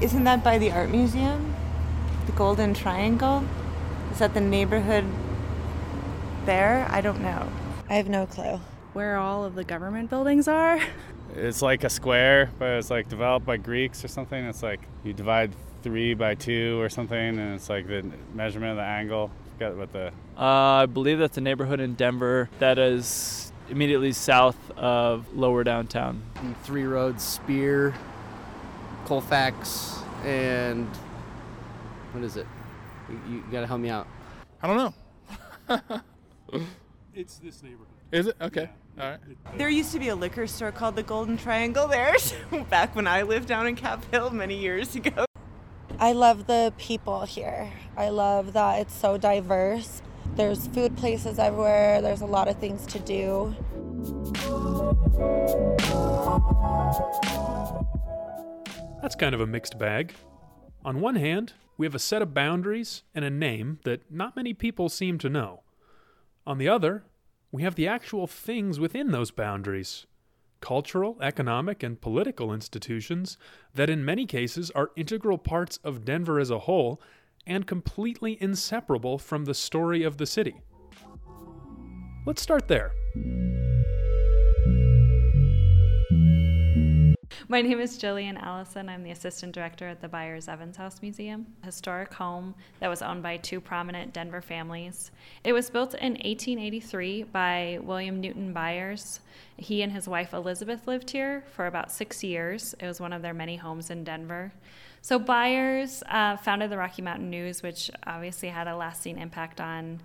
Isn't that by the art museum? The Golden Triangle? Is that the neighborhood there? I don't know. I have no clue. Where all of the government buildings are? It's like a square, but it's like developed by Greeks or something. It's like you divide three by two or something, and it's like the measurement of the angle. Forgot what the. Uh, I believe that's a neighborhood in Denver that is immediately south of lower downtown. The Three Roads, Speer, Colfax, and what is it? You, you gotta help me out. I don't know. It's this neighborhood. Is it? Okay. All right. There used to be a liquor store called the Golden Triangle there back when I lived down in Cap Hill many years ago. I love the people here. I love that it's so diverse. There's food places everywhere, there's a lot of things to do. That's kind of a mixed bag. On one hand, we have a set of boundaries and a name that not many people seem to know. On the other, we have the actual things within those boundaries cultural, economic, and political institutions that in many cases are integral parts of Denver as a whole and completely inseparable from the story of the city. Let's start there. My name is Jillian Allison. I'm the assistant director at the Byers Evans House Museum, a historic home that was owned by two prominent Denver families. It was built in 1883 by William Newton Byers. He and his wife Elizabeth lived here for about six years. It was one of their many homes in Denver. So Byers uh, founded the Rocky Mountain News, which obviously had a lasting impact on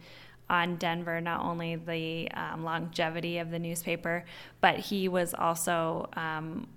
on Denver, not only the um, longevity of the newspaper, but he was also um,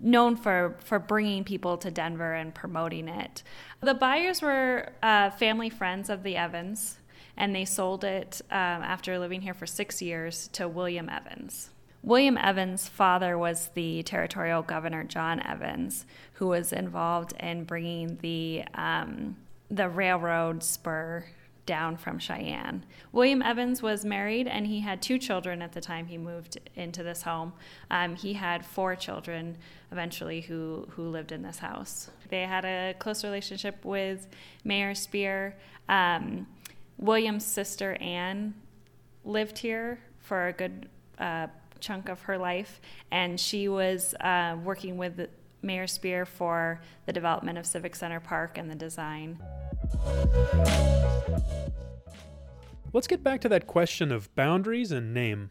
known for for bringing people to Denver and promoting it. The Byers were uh, family friends of the Evans, and they sold it um, after living here for six years to William Evans. William Evans' father was the territorial governor John Evans, who was involved in bringing the um, the railroad spur down from Cheyenne. William Evans was married and he had two children at the time he moved into this home. Um, he had four children eventually who, who lived in this house. They had a close relationship with Mayor Speer. Um, William's sister Anne lived here for a good uh, chunk of her life, and she was uh, working with Mayor Speer for the development of Civic Center Park and the design. Let's get back to that question of boundaries and name.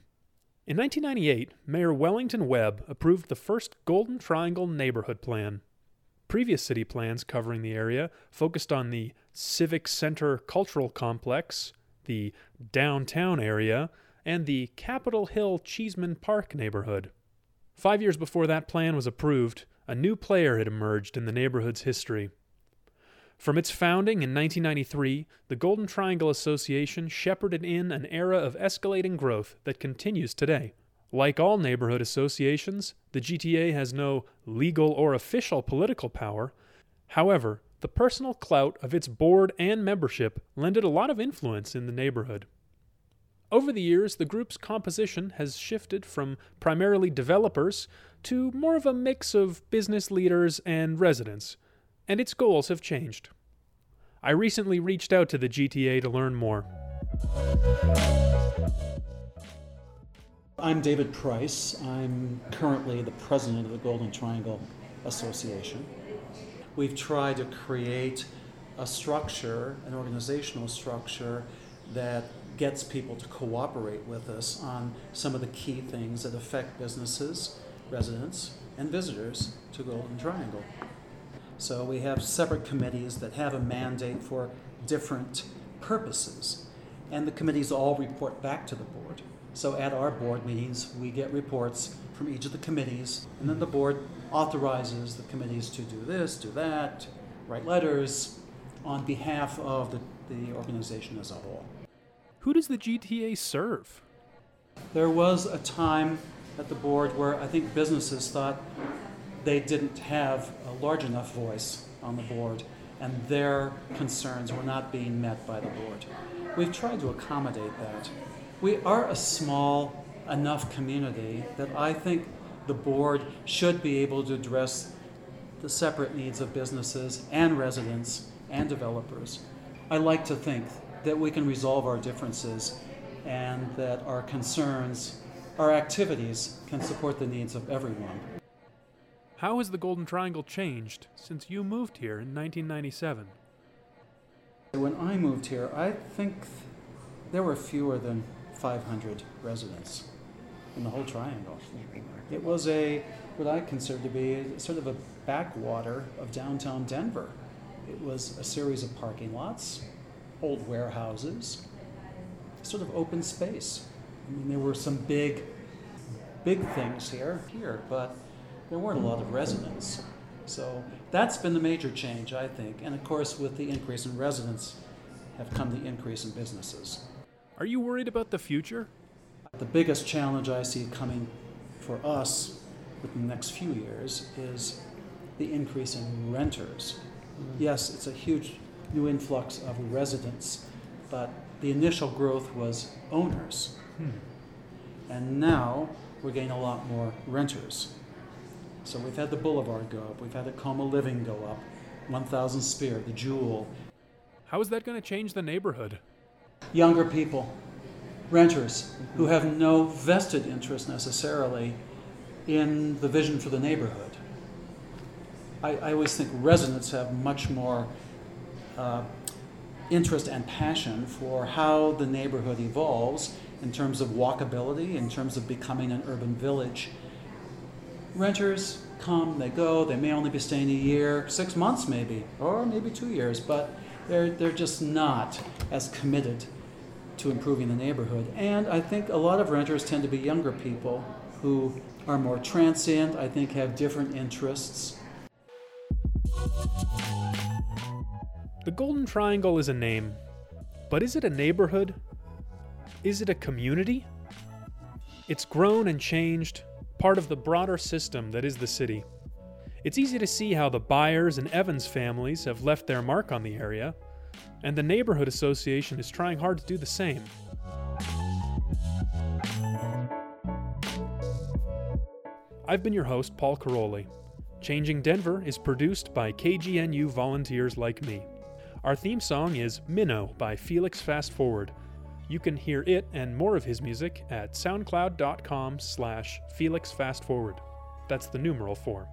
In 1998, Mayor Wellington Webb approved the first Golden Triangle neighborhood plan. Previous city plans covering the area focused on the Civic Center Cultural Complex, the downtown area, and the Capitol Hill Cheeseman Park neighborhood. Five years before that plan was approved, a new player had emerged in the neighborhood's history. From its founding in 1993, the Golden Triangle Association shepherded in an era of escalating growth that continues today. Like all neighborhood associations, the GTA has no legal or official political power. However, the personal clout of its board and membership lent it a lot of influence in the neighborhood. Over the years, the group's composition has shifted from primarily developers to more of a mix of business leaders and residents and its goals have changed. I recently reached out to the GTA to learn more. I'm David Price. I'm currently the president of the Golden Triangle Association. We've tried to create a structure, an organizational structure, that gets people to cooperate with us on some of the key things that affect businesses, residents, and visitors to Golden Triangle. So we have separate committees that have a mandate for different purposes. And the committees all report back to the board. So at our board meetings, we get reports from each of the committees, and then the board authorizes the committees to do this, do that, write letters on behalf of the, the organization as a whole. Who does the GTA serve? There was a time at the board where I think businesses thought they didn't have a large enough voice on the board, and their concerns were not being met by the board. We've tried to accommodate that. We are a small enough community that I think the board should be able to address the separate needs of businesses and residents and developers. I like to think that we can resolve our differences and that our concerns, our activities can support the needs of everyone. How has the Golden Triangle changed since you moved here in 1997? When I moved here, I think there were fewer than 500 residents in the whole triangle. It was a what I consider to be sort of a backwater of downtown Denver. It was a series of parking lots, old warehouses, sort of open space. I mean, there were some big, big things here, here, but there weren't a lot of residents. So that's been the major change, I think. And of course, with the increase in residents, have come the increase in businesses. Are you worried about the future? The biggest challenge I see coming for us within the next few years is the increase in renters. Mm-hmm. Yes, it's a huge new influx of residents, but the initial growth was owners. Hmm. And now we're getting a lot more renters. So we've had the Boulevard go up, we've had the Coma Living go up, 1000 Speer, the Jewel. How is that going to change the neighborhood? Younger people, renters, who have no vested interest necessarily in the vision for the neighborhood. I, I always think residents have much more uh, interest and passion for how the neighborhood evolves in terms of walkability, in terms of becoming an urban village. Renters come, they go, they may only be staying a year, six months maybe, or maybe two years, but they're, they're just not as committed to improving the neighborhood. And I think a lot of renters tend to be younger people who are more transient, I think have different interests. The Golden Triangle is a name, but is it a neighborhood? Is it a community? It's grown and changed, part of the broader system that is the city. It's easy to see how the Byers and Evans families have left their mark on the area, and the Neighborhood Association is trying hard to do the same. I've been your host, Paul Karolyi. Changing Denver is produced by KGNU volunteers like me. Our theme song is Minnow by Felix Fast Forward. You can hear it and more of his music at soundcloud.com slash Felix Fast Forward. That's the numeral 4.